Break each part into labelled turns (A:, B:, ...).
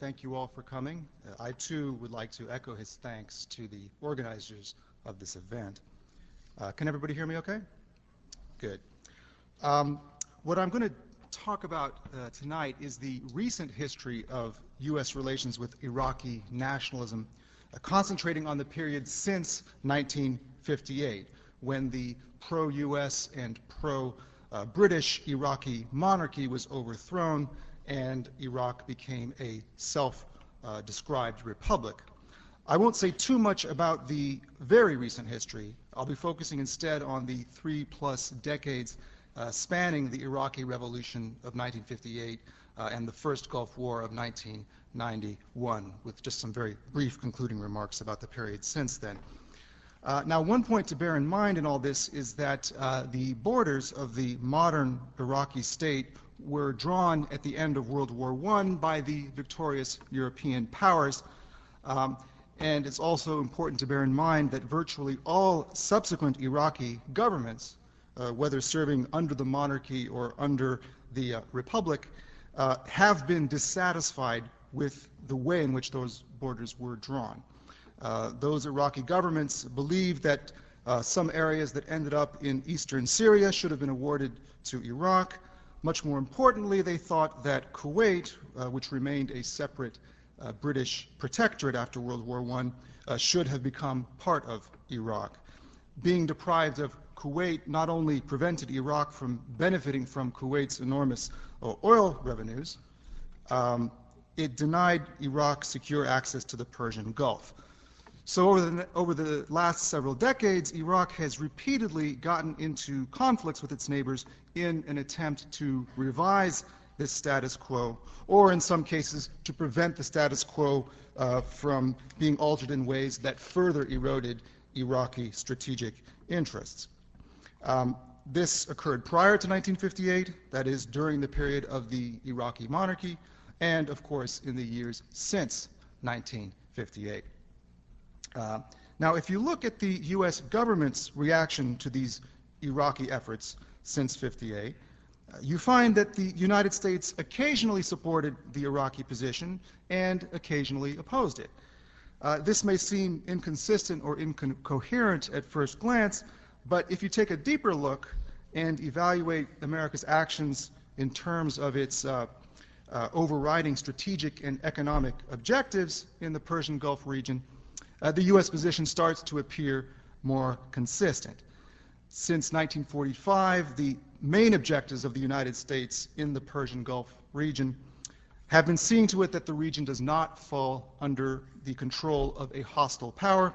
A: Thank you all for coming. Uh, I too would like to echo his thanks to the organizers of this event. Uh, can everybody hear me okay? Good. Um, what I'm going to talk about uh, tonight is the recent history of U.S. relations with Iraqi nationalism, uh, concentrating on the period since 1958, when the pro-U.S. and pro-British Iraqi monarchy was overthrown and Iraq became a self-described republic. I won't say too much about the very recent history. I'll be focusing instead on the three plus decades uh, spanning the Iraqi Revolution of 1958 uh, and the first Gulf War of 1991, with just some very brief concluding remarks about the period since then. Uh, now, one point to bear in mind in all this is that uh, the borders of the modern Iraqi state were drawn at the end of World War I by the victorious European powers. Um, and it's also important to bear in mind that virtually all subsequent Iraqi governments, uh, whether serving under the monarchy or under the uh, republic, uh, have been dissatisfied with the way in which those borders were drawn. Uh, those Iraqi governments believed that uh, some areas that ended up in eastern Syria should have been awarded to Iraq. Much more importantly, they thought that Kuwait, uh, which remained a separate uh, British protectorate after World War I, uh, should have become part of Iraq. Being deprived of Kuwait not only prevented Iraq from benefiting from Kuwait's enormous uh, oil revenues, um, it denied Iraq secure access to the Persian Gulf. So over the, over the last several decades, Iraq has repeatedly gotten into conflicts with its neighbors in an attempt to revise this status quo, or in some cases, to prevent the status quo uh, from being altered in ways that further eroded Iraqi strategic interests. Um, this occurred prior to 1958, that is, during the period of the Iraqi monarchy, and of course, in the years since 1958. Uh, now, if you look at the U.S. government's reaction to these Iraqi efforts since 58, uh, you find that the United States occasionally supported the Iraqi position and occasionally opposed it. Uh, this may seem inconsistent or incoherent at first glance, but if you take a deeper look and evaluate America's actions in terms of its uh, uh, overriding strategic and economic objectives in the Persian Gulf region, uh, the U.S. position starts to appear more consistent. Since 1945, the main objectives of the United States in the Persian Gulf region have been seeing to it that the region does not fall under the control of a hostile power,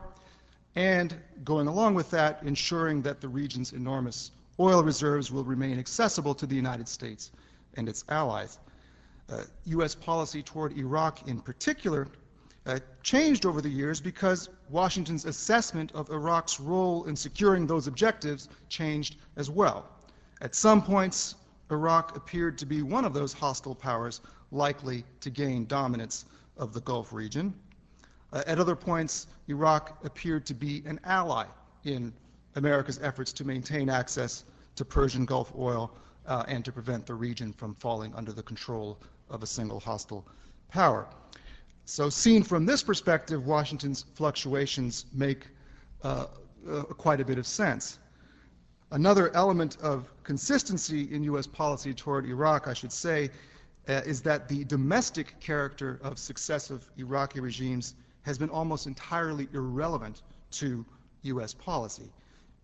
A: and going along with that, ensuring that the region's enormous oil reserves will remain accessible to the United States and its allies. Uh, U.S. policy toward Iraq in particular uh, changed over the years because Washington's assessment of Iraq's role in securing those objectives changed as well. At some points, Iraq appeared to be one of those hostile powers likely to gain dominance of the Gulf region. Uh, at other points, Iraq appeared to be an ally in America's efforts to maintain access to Persian Gulf oil uh, and to prevent the region from falling under the control of a single hostile power. So seen from this perspective, Washington's fluctuations make uh, uh, quite a bit of sense. Another element of consistency in U.S. policy toward Iraq, I should say, uh, is that the domestic character of successive Iraqi regimes has been almost entirely irrelevant to U.S. policy.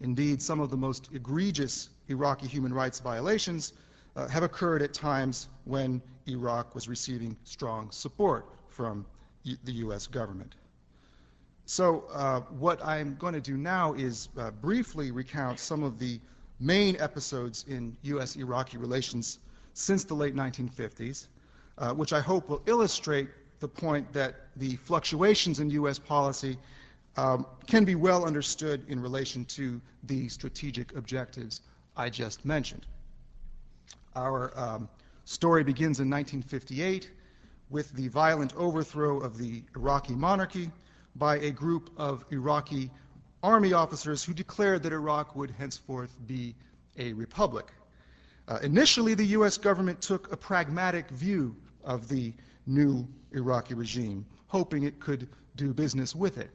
A: Indeed, some of the most egregious Iraqi human rights violations uh, have occurred at times when Iraq was receiving strong support from the U.S. government. So uh, what I'm going to do now is uh, briefly recount some of the main episodes in U.S.-Iraqi relations since the late 1950s, uh, which I hope will illustrate the point that the fluctuations in U.S. policy um, can be well understood in relation to the strategic objectives I just mentioned. Our um, story begins in 1958 with the violent overthrow of the Iraqi monarchy by a group of Iraqi army officers who declared that Iraq would henceforth be a republic. Uh, initially, the U.S. government took a pragmatic view of the new Iraqi regime, hoping it could do business with it.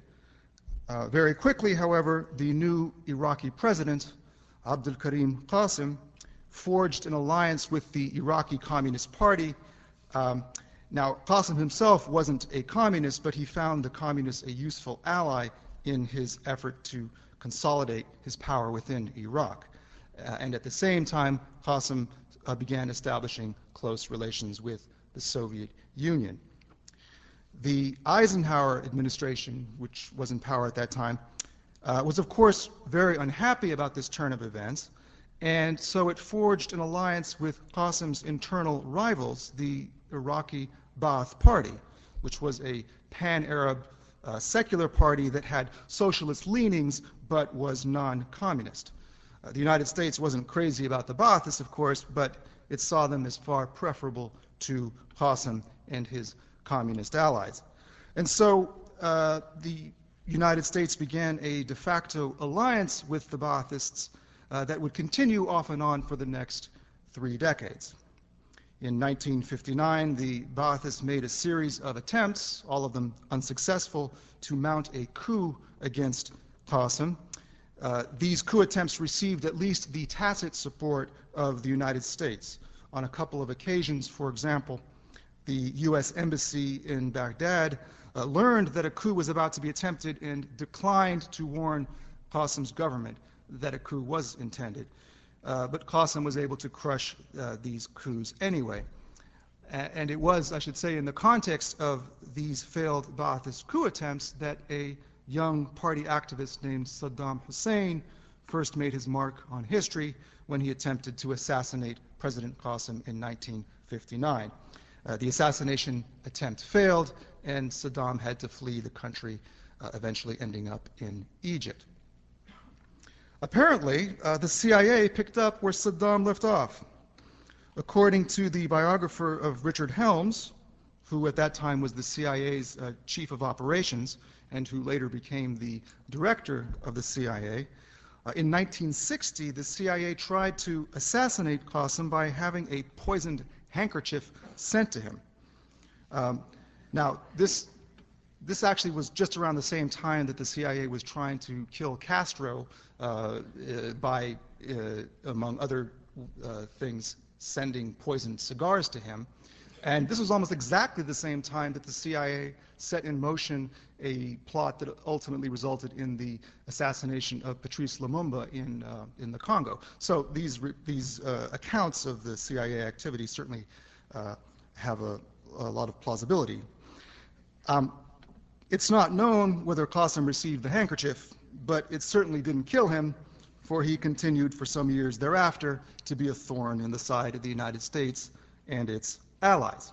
A: Uh, very quickly, however, the new Iraqi president, Abdul Karim Qasim, forged an alliance with the Iraqi Communist Party. Um, now, Qasim himself wasn't a communist, but he found the communists a useful ally in his effort to consolidate his power within Iraq. Uh, and at the same time, Qasim uh, began establishing close relations with the Soviet Union. The Eisenhower administration, which was in power at that time, uh, was of course very unhappy about this turn of events, and so it forged an alliance with Qasim's internal rivals, the Iraqi Ba'ath Party, which was a pan-Arab uh, secular party that had socialist leanings but was non-communist. Uh, the United States wasn't crazy about the Baathists, of course, but it saw them as far preferable to Qasim and his communist allies. And so uh, the United States began a de facto alliance with the Baathists uh, that would continue off and on for the next three decades. In 1959, the Baathists made a series of attempts, all of them unsuccessful, to mount a coup against Qasim. Uh, these coup attempts received at least the tacit support of the United States. On a couple of occasions, for example, the U.S. Embassy in Baghdad uh, learned that a coup was about to be attempted and declined to warn Qasim's government that a coup was intended. Uh, but Qasim was able to crush uh, these coups anyway. And it was, I should say, in the context of these failed Ba'athist coup attempts that a young party activist named Saddam Hussein first made his mark on history when he attempted to assassinate President Qasim in 1959. Uh, the assassination attempt failed, and Saddam had to flee the country, uh, eventually ending up in Egypt. Apparently, uh, the CIA picked up where Saddam left off. According to the biographer of Richard Helms, who at that time was the CIA's uh, chief of operations and who later became the director of the CIA, uh, in 1960, the CIA tried to assassinate Qasim by having a poisoned handkerchief sent to him. Um, now, this, this actually was just around the same time that the CIA was trying to kill Castro uh, uh, by, uh, among other uh, things, sending poisoned cigars to him. And this was almost exactly the same time that the CIA set in motion a plot that ultimately resulted in the assassination of Patrice Lumumba in, uh, in the Congo. So these, these uh, accounts of the CIA activity certainly uh, have a, a, lot of plausibility. Um, it's not known whether Qasim received the handkerchief, but it certainly didn't kill him, for he continued for some years thereafter to be a thorn in the side of the United States and its allies.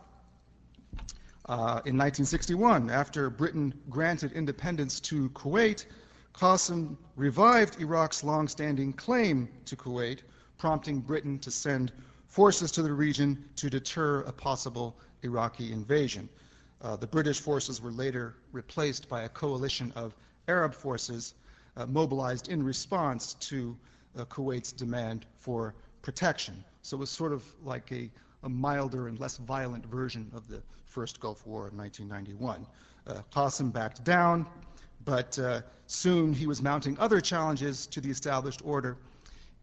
A: Uh, in 1961, after Britain granted independence to Kuwait, Qasim revived Iraq's long-standing claim to Kuwait, prompting Britain to send forces to the region to deter a possible Iraqi invasion. Uh, the British forces were later replaced by a coalition of Arab forces uh, mobilized in response to uh, Kuwait's demand for protection. So it was sort of like a a milder and less violent version of the first Gulf War in 1991. Uh, Qasim backed down, but uh, soon he was mounting other challenges to the established order.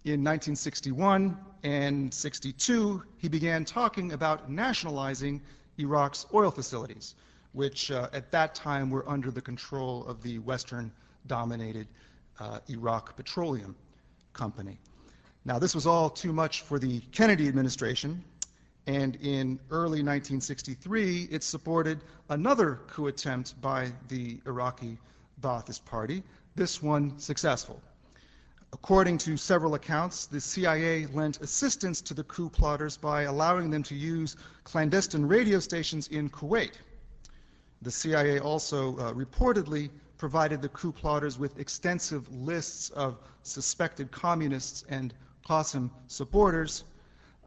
A: In 1961 and 62, he began talking about nationalizing Iraq's oil facilities, which uh, at that time were under the control of the Western dominated uh, Iraq Petroleum Company. Now, this was all too much for the Kennedy administration, and in early 1963, it supported another coup attempt by the Iraqi Ba'athist Party, this one successful. According to several accounts, the CIA lent assistance to the coup plotters by allowing them to use clandestine radio stations in Kuwait. The CIA also uh, reportedly provided the coup plotters with extensive lists of suspected communists and Qasim supporters.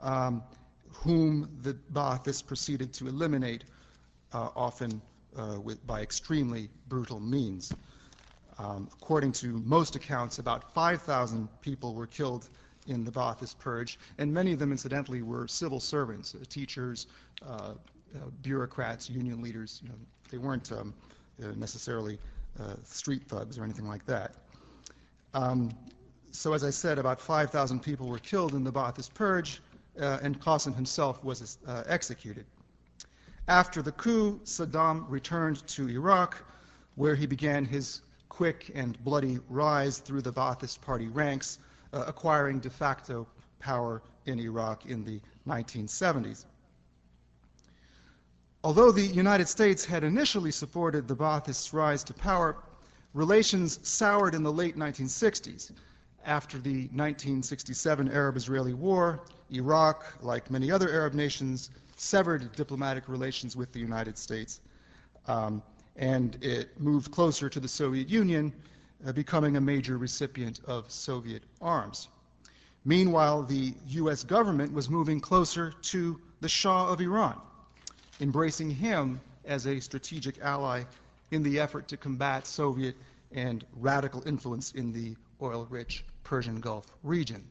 A: Um, whom the Baathists proceeded to eliminate, uh, often uh, with, by extremely brutal means. Um, according to most accounts, about 5,000 people were killed in the Ba'athist purge, and many of them, incidentally, were civil servants, uh, teachers, uh, uh, bureaucrats, union leaders. You know, they weren't um, uh, necessarily uh, street thugs or anything like that. Um, so as I said, about 5,000 people were killed in the Ba'athist purge, uh, and Qasim himself was executed. After the coup, Saddam returned to Iraq, where he began his quick and bloody rise through the Ba'athist party ranks, uh, acquiring de facto power in Iraq in the 1970s. Although the United States had initially supported the Ba'athists' rise to power, relations soured in the late 1960s. After the 1967 Arab-Israeli War, Iraq, like many other Arab nations, severed diplomatic relations with the United States, um, and it moved closer to the Soviet Union, uh, becoming a major recipient of Soviet arms. Meanwhile, the U.S. government was moving closer to the Shah of Iran, embracing him as a strategic ally in the effort to combat Soviet and radical influence in the oil-rich Persian Gulf region.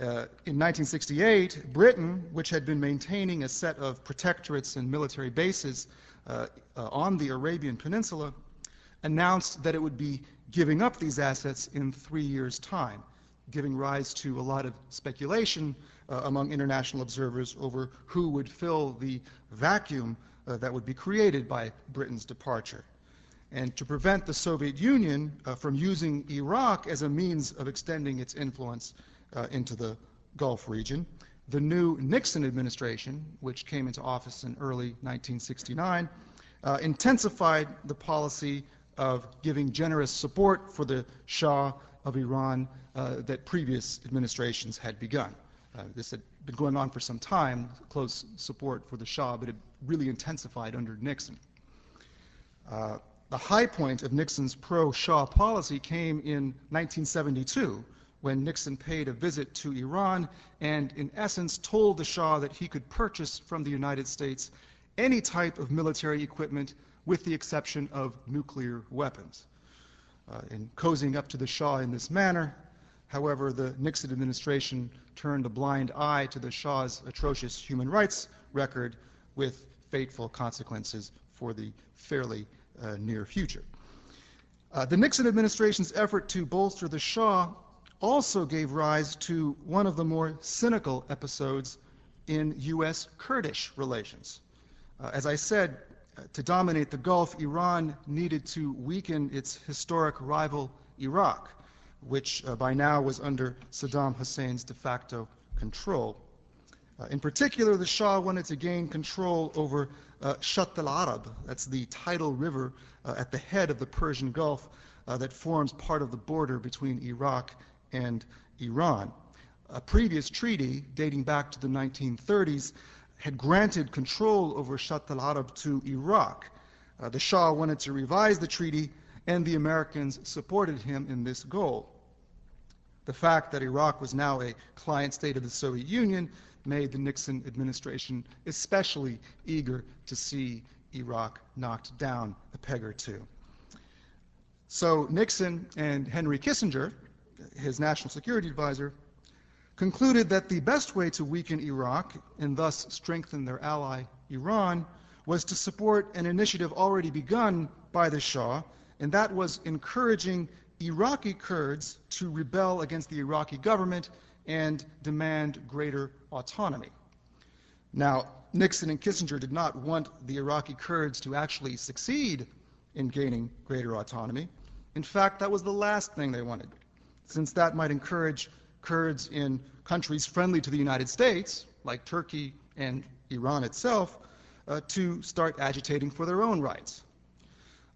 A: Uh, in 1968, Britain, which had been maintaining a set of protectorates and military bases uh, uh, on the Arabian Peninsula, announced that it would be giving up these assets in three years' time, giving rise to a lot of speculation uh, among international observers over who would fill the vacuum uh, that would be created by Britain's departure. And to prevent the Soviet Union from using Iraq as a means of extending its influence into the Gulf region, the new Nixon administration, which came into office in early 1969, uh, intensified the policy of giving generous support for the Shah of Iran uh, that previous administrations had begun. Uh, this had been going on for some time, close support for the Shah, but it really intensified under Nixon. Uh, the high point of Nixon's pro-Shah policy came in 1972 when Nixon paid a visit to Iran and, in essence, told the Shah that he could purchase from the United States any type of military equipment with the exception of nuclear weapons. Uh, in cozying up to the Shah in this manner, however, the Nixon administration turned a blind eye to the Shah's atrocious human rights record with fateful consequences for the fairly uh, near future. Uh, the Nixon administration's effort to bolster the Shah also gave rise to one of the more cynical episodes in U.S. Kurdish relations. Uh, as I said, uh, to dominate the Gulf, Iran needed to weaken its historic rival Iraq, which uh, by now was under Saddam Hussein's de facto control. Uh, in particular, the Shah wanted to gain control over uh, Shatt al-Arab, that's the tidal river at the head of the Persian Gulf that forms part of the border between Iraq and Iran. A previous treaty dating back to the 1930s had granted control over Shatt al-Arab to Iraq. Uh, the Shah wanted to revise the treaty, and the Americans supported him in this goal. The fact that Iraq was now a client state of the Soviet Union made the Nixon administration especially eager to see Iraq knocked down a peg or two. So Nixon and Henry Kissinger, his national security advisor, concluded that the best way to weaken Iraq and thus strengthen their ally Iran was to support an initiative already begun by the Shah, and that was encouraging Iraqi Kurds to rebel against the Iraqi government and demand greater autonomy. Now, Nixon and Kissinger did not want the Iraqi Kurds to actually succeed in gaining greater autonomy. In fact, that was the last thing they wanted, since that might encourage Kurds in countries friendly to the United States, like Turkey and Iran itself, uh, to start agitating for their own rights.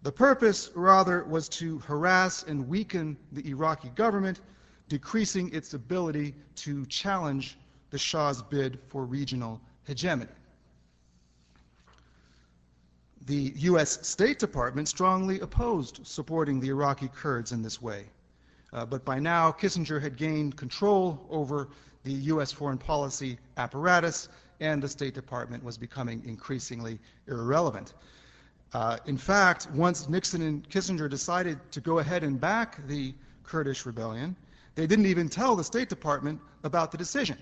A: The purpose, rather, was to harass and weaken the Iraqi government decreasing its ability to challenge the Shah's bid for regional hegemony. The U.S. State Department strongly opposed supporting the Iraqi Kurds in this way. Uh, but by now, Kissinger had gained control over the U.S. foreign policy apparatus, and the State Department was becoming increasingly irrelevant. Uh, in fact, once Nixon and Kissinger decided to go ahead and back the Kurdish rebellion, they didn't even tell the State Department about the decision.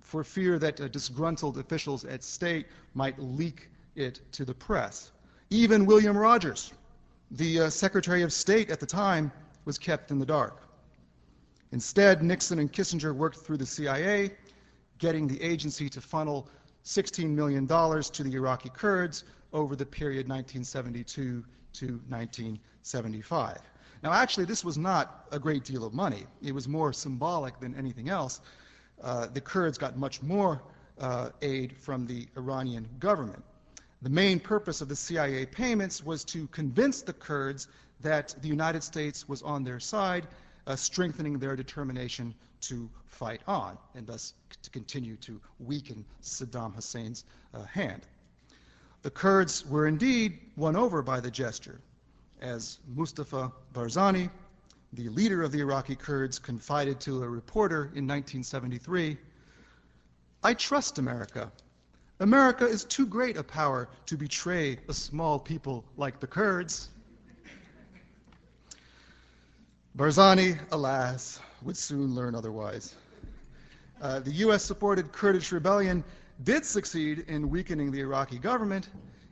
A: for fear that uh, disgruntled officials at state might leak it to the press. Even William Rogers, the uh, Secretary of State at the time, was kept in the dark. Instead, Nixon and Kissinger worked through the CIA, getting the agency to funnel $16 million to the Iraqi Kurds over the period 1972 to 1975. Now, actually, this was not a great deal of money. It was more symbolic than anything else. Uh, the Kurds got much more uh, aid from the Iranian government. The main purpose of the CIA payments was to convince the Kurds that the United States was on their side, uh, strengthening their determination to fight on, and thus to continue to weaken Saddam Hussein's uh, hand. The Kurds were indeed won over by the gesture, as Mustafa Barzani, the leader of the Iraqi Kurds, confided to a reporter in 1973 I trust America. America is too great a power to betray a small people like the Kurds. Barzani, alas, would soon learn otherwise. Uh, the U.S. supported Kurdish rebellion did succeed in weakening the Iraqi government,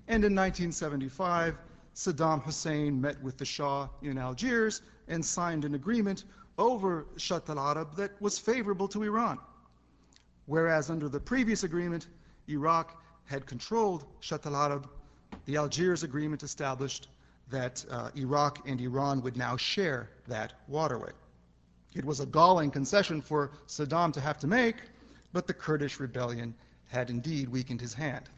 A: and in 1975, Saddam Hussein met with the Shah in Algiers and signed an agreement over Shatt al Arab that was favorable to Iran. Whereas under the previous agreement, Iraq had controlled Shatt al Arab, the Algiers agreement established that uh, Iraq and Iran would now share that waterway. It was a galling concession for Saddam to have to make, but the Kurdish rebellion had indeed weakened his hand.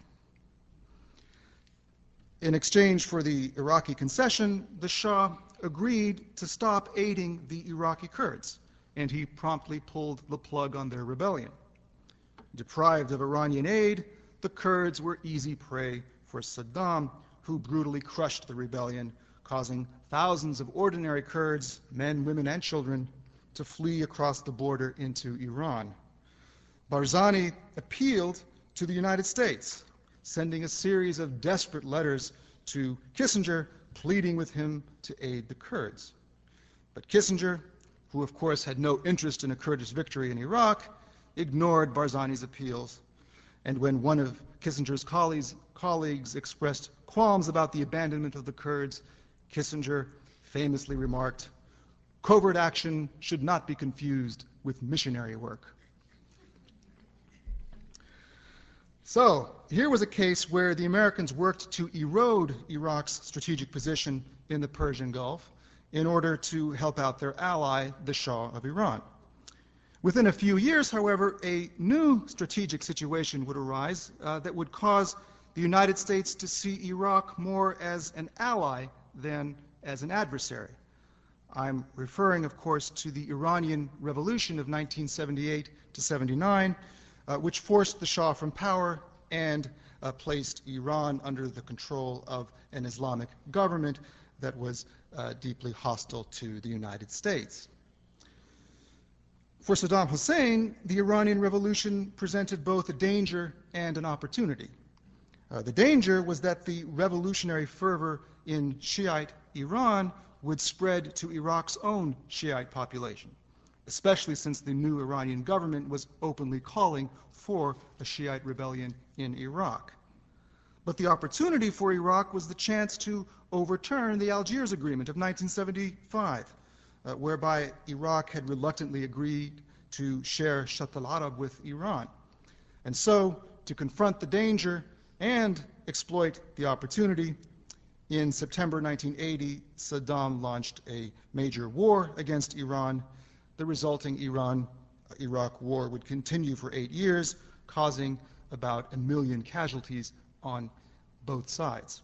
A: In exchange for the Iraqi concession, the Shah agreed to stop aiding the Iraqi Kurds, and he promptly pulled the plug on their rebellion. Deprived of Iranian aid, the Kurds were easy prey for Saddam, who brutally crushed the rebellion, causing thousands of ordinary Kurds, men, women, and children, to flee across the border into Iran. Barzani appealed to the United States, sending a series of desperate letters to Kissinger, pleading with him to aid the Kurds. But Kissinger, who of course had no interest in a Kurdish victory in Iraq, ignored Barzani's appeals. And when one of Kissinger's colleagues, colleagues expressed qualms about the abandonment of the Kurds, Kissinger famously remarked, covert action should not be confused with missionary work. So, here was a case where the Americans worked to erode Iraq's strategic position in the Persian Gulf in order to help out their ally, the Shah of Iran. Within a few years, however, a new strategic situation would arise uh, that would cause the United States to see Iraq more as an ally than as an adversary. I'm referring, of course, to the Iranian Revolution of 1978 to 79, uh, which forced the Shah from power and uh, placed Iran under the control of an Islamic government that was uh, deeply hostile to the United States. For Saddam Hussein, the Iranian Revolution presented both a danger and an opportunity. Uh, the danger was that the revolutionary fervor in Shiite Iran would spread to Iraq's own Shiite population especially since the new Iranian government was openly calling for a Shiite rebellion in Iraq. But the opportunity for Iraq was the chance to overturn the Algiers Agreement of 1975, uh, whereby Iraq had reluctantly agreed to share Shatt al-Arab with Iran. And so, to confront the danger and exploit the opportunity, in September 1980, Saddam launched a major war against Iran the resulting Iran Iraq war would continue for eight years, causing about a million casualties on both sides.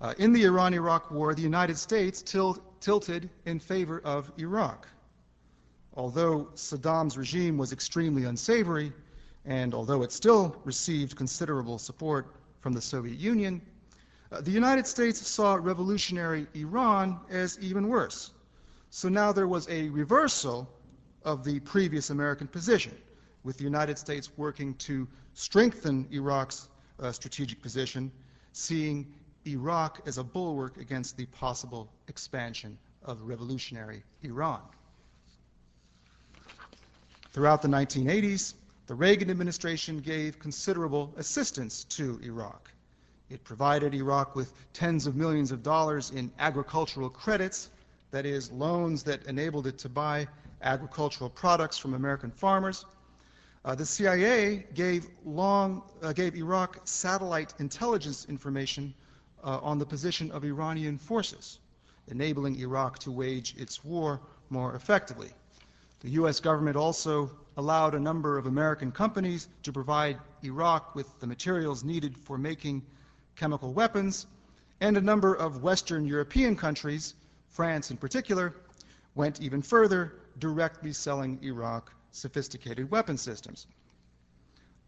A: Uh, in the Iran Iraq war, the United States tilt, tilted in favor of Iraq. Although Saddam's regime was extremely unsavory, and although it still received considerable support from the Soviet Union, uh, the United States saw revolutionary Iran as even worse. So now there was a reversal of the previous American position, with the United States working to strengthen Iraq's uh, strategic position, seeing Iraq as a bulwark against the possible expansion of revolutionary Iran. Throughout the 1980s, the Reagan administration gave considerable assistance to Iraq. It provided Iraq with tens of millions of dollars in agricultural credits, that is, loans that enabled it to buy agricultural products from American farmers. Uh, the CIA gave, long, uh, gave Iraq satellite intelligence information uh, on the position of Iranian forces, enabling Iraq to wage its war more effectively. The U.S. government also allowed a number of American companies to provide Iraq with the materials needed for making chemical weapons, and a number of Western European countries, France in particular, went even further, directly selling Iraq sophisticated weapon systems.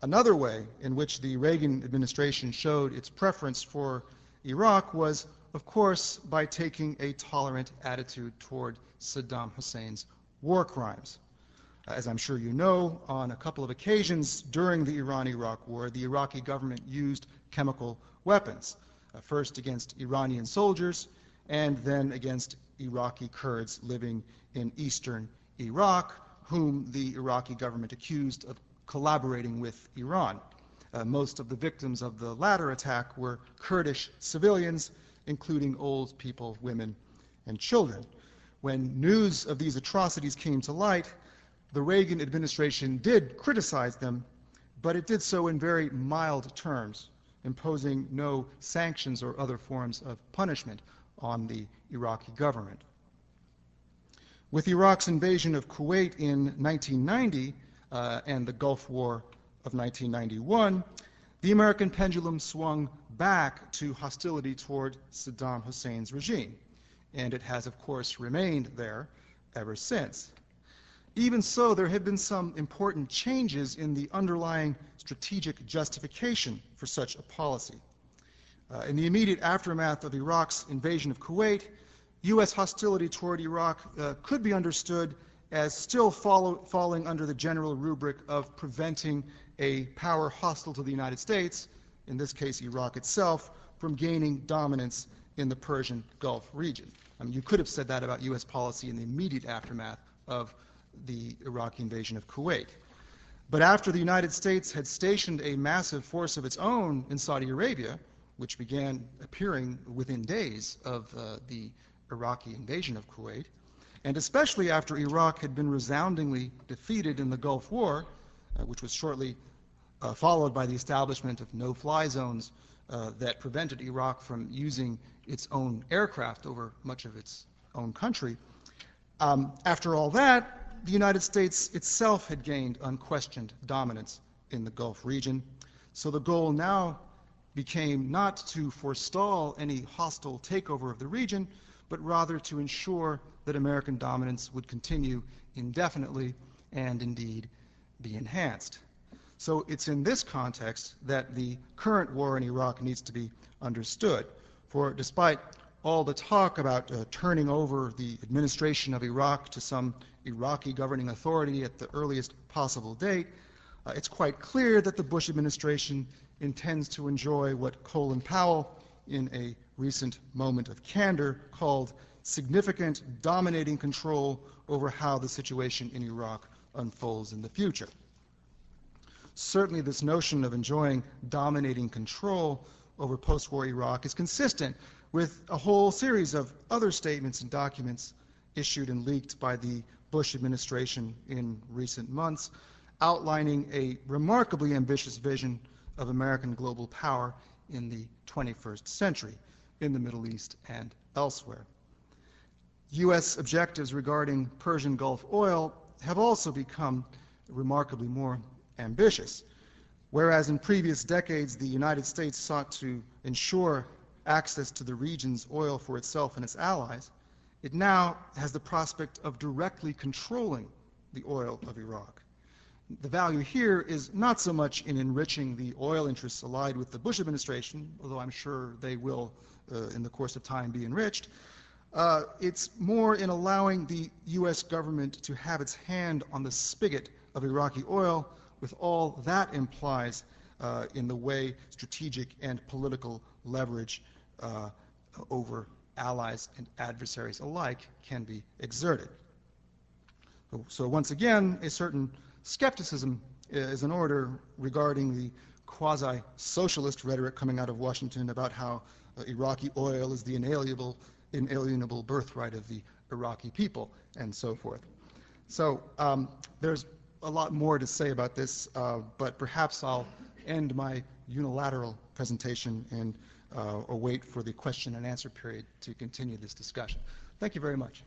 A: Another way in which the Reagan administration showed its preference for Iraq was, of course, by taking a tolerant attitude toward Saddam Hussein's war crimes. As I'm sure you know, on a couple of occasions during the Iran-Iraq war, the Iraqi government used chemical weapons, uh, first against Iranian soldiers and then against Iraqi Kurds living in eastern Iraq, whom the Iraqi government accused of collaborating with Iran. Uh, most of the victims of the latter attack were Kurdish civilians, including old people, women, and children. When news of these atrocities came to light, the Reagan administration did criticize them, but it did so in very mild terms, imposing no sanctions or other forms of punishment on the Iraqi government. With Iraq's invasion of Kuwait in 1990 uh, and the Gulf War of 1991, the American pendulum swung back to hostility toward Saddam Hussein's regime, and it has, of course, remained there ever since. Even so, there have been some important changes in the underlying strategic justification for such a policy. Uh, in the immediate aftermath of Iraq's invasion of Kuwait, U.S. hostility toward Iraq uh, could be understood as still follow, falling under the general rubric of preventing a power hostile to the United States, in this case Iraq itself, from gaining dominance in the Persian Gulf region. I mean, you could have said that about U.S. policy in the immediate aftermath of the Iraqi invasion of Kuwait. But after the United States had stationed a massive force of its own in Saudi Arabia, which began appearing within days of uh, the Iraqi invasion of Kuwait, and especially after Iraq had been resoundingly defeated in the Gulf War, uh, which was shortly uh, followed by the establishment of no-fly zones uh, that prevented Iraq from using its own aircraft over much of its own country. Um, after all that, the United States itself had gained unquestioned dominance in the Gulf region. So the goal now became not to forestall any hostile takeover of the region, but rather to ensure that American dominance would continue indefinitely and indeed be enhanced. So it's in this context that the current war in Iraq needs to be understood. For despite all the talk about uh, turning over the administration of Iraq to some Iraqi governing authority at the earliest possible date, uh, it's quite clear that the Bush administration intends to enjoy what Colin Powell, in a recent moment of candor called significant dominating control over how the situation in Iraq unfolds in the future. Certainly, this notion of enjoying dominating control over post war Iraq is consistent with a whole series of other statements and documents issued and leaked by the Bush administration in recent months, outlining a remarkably ambitious vision of American global power in the 21st century in the Middle East and elsewhere. U.S. objectives regarding Persian Gulf oil have also become remarkably more ambitious. Whereas in previous decades the United States sought to ensure access to the region's oil for itself and its allies, it now has the prospect of directly controlling the oil of Iraq. The value here is not so much in enriching the oil interests allied with the Bush administration, although I'm sure they will uh, in the course of time be enriched. Uh, it's more in allowing the U.S. government to have its hand on the spigot of Iraqi oil with all that implies uh, in the way strategic and political leverage uh, over allies and adversaries alike can be exerted. So once again, a certain skepticism is in order regarding the quasi-socialist rhetoric coming out of Washington about how uh, Iraqi oil is the inalienable, inalienable birthright of the Iraqi people and so forth. So um, there's a lot more to say about this, uh, but perhaps I'll end my unilateral presentation and uh, await for the question and answer period to continue this discussion. Thank you very much.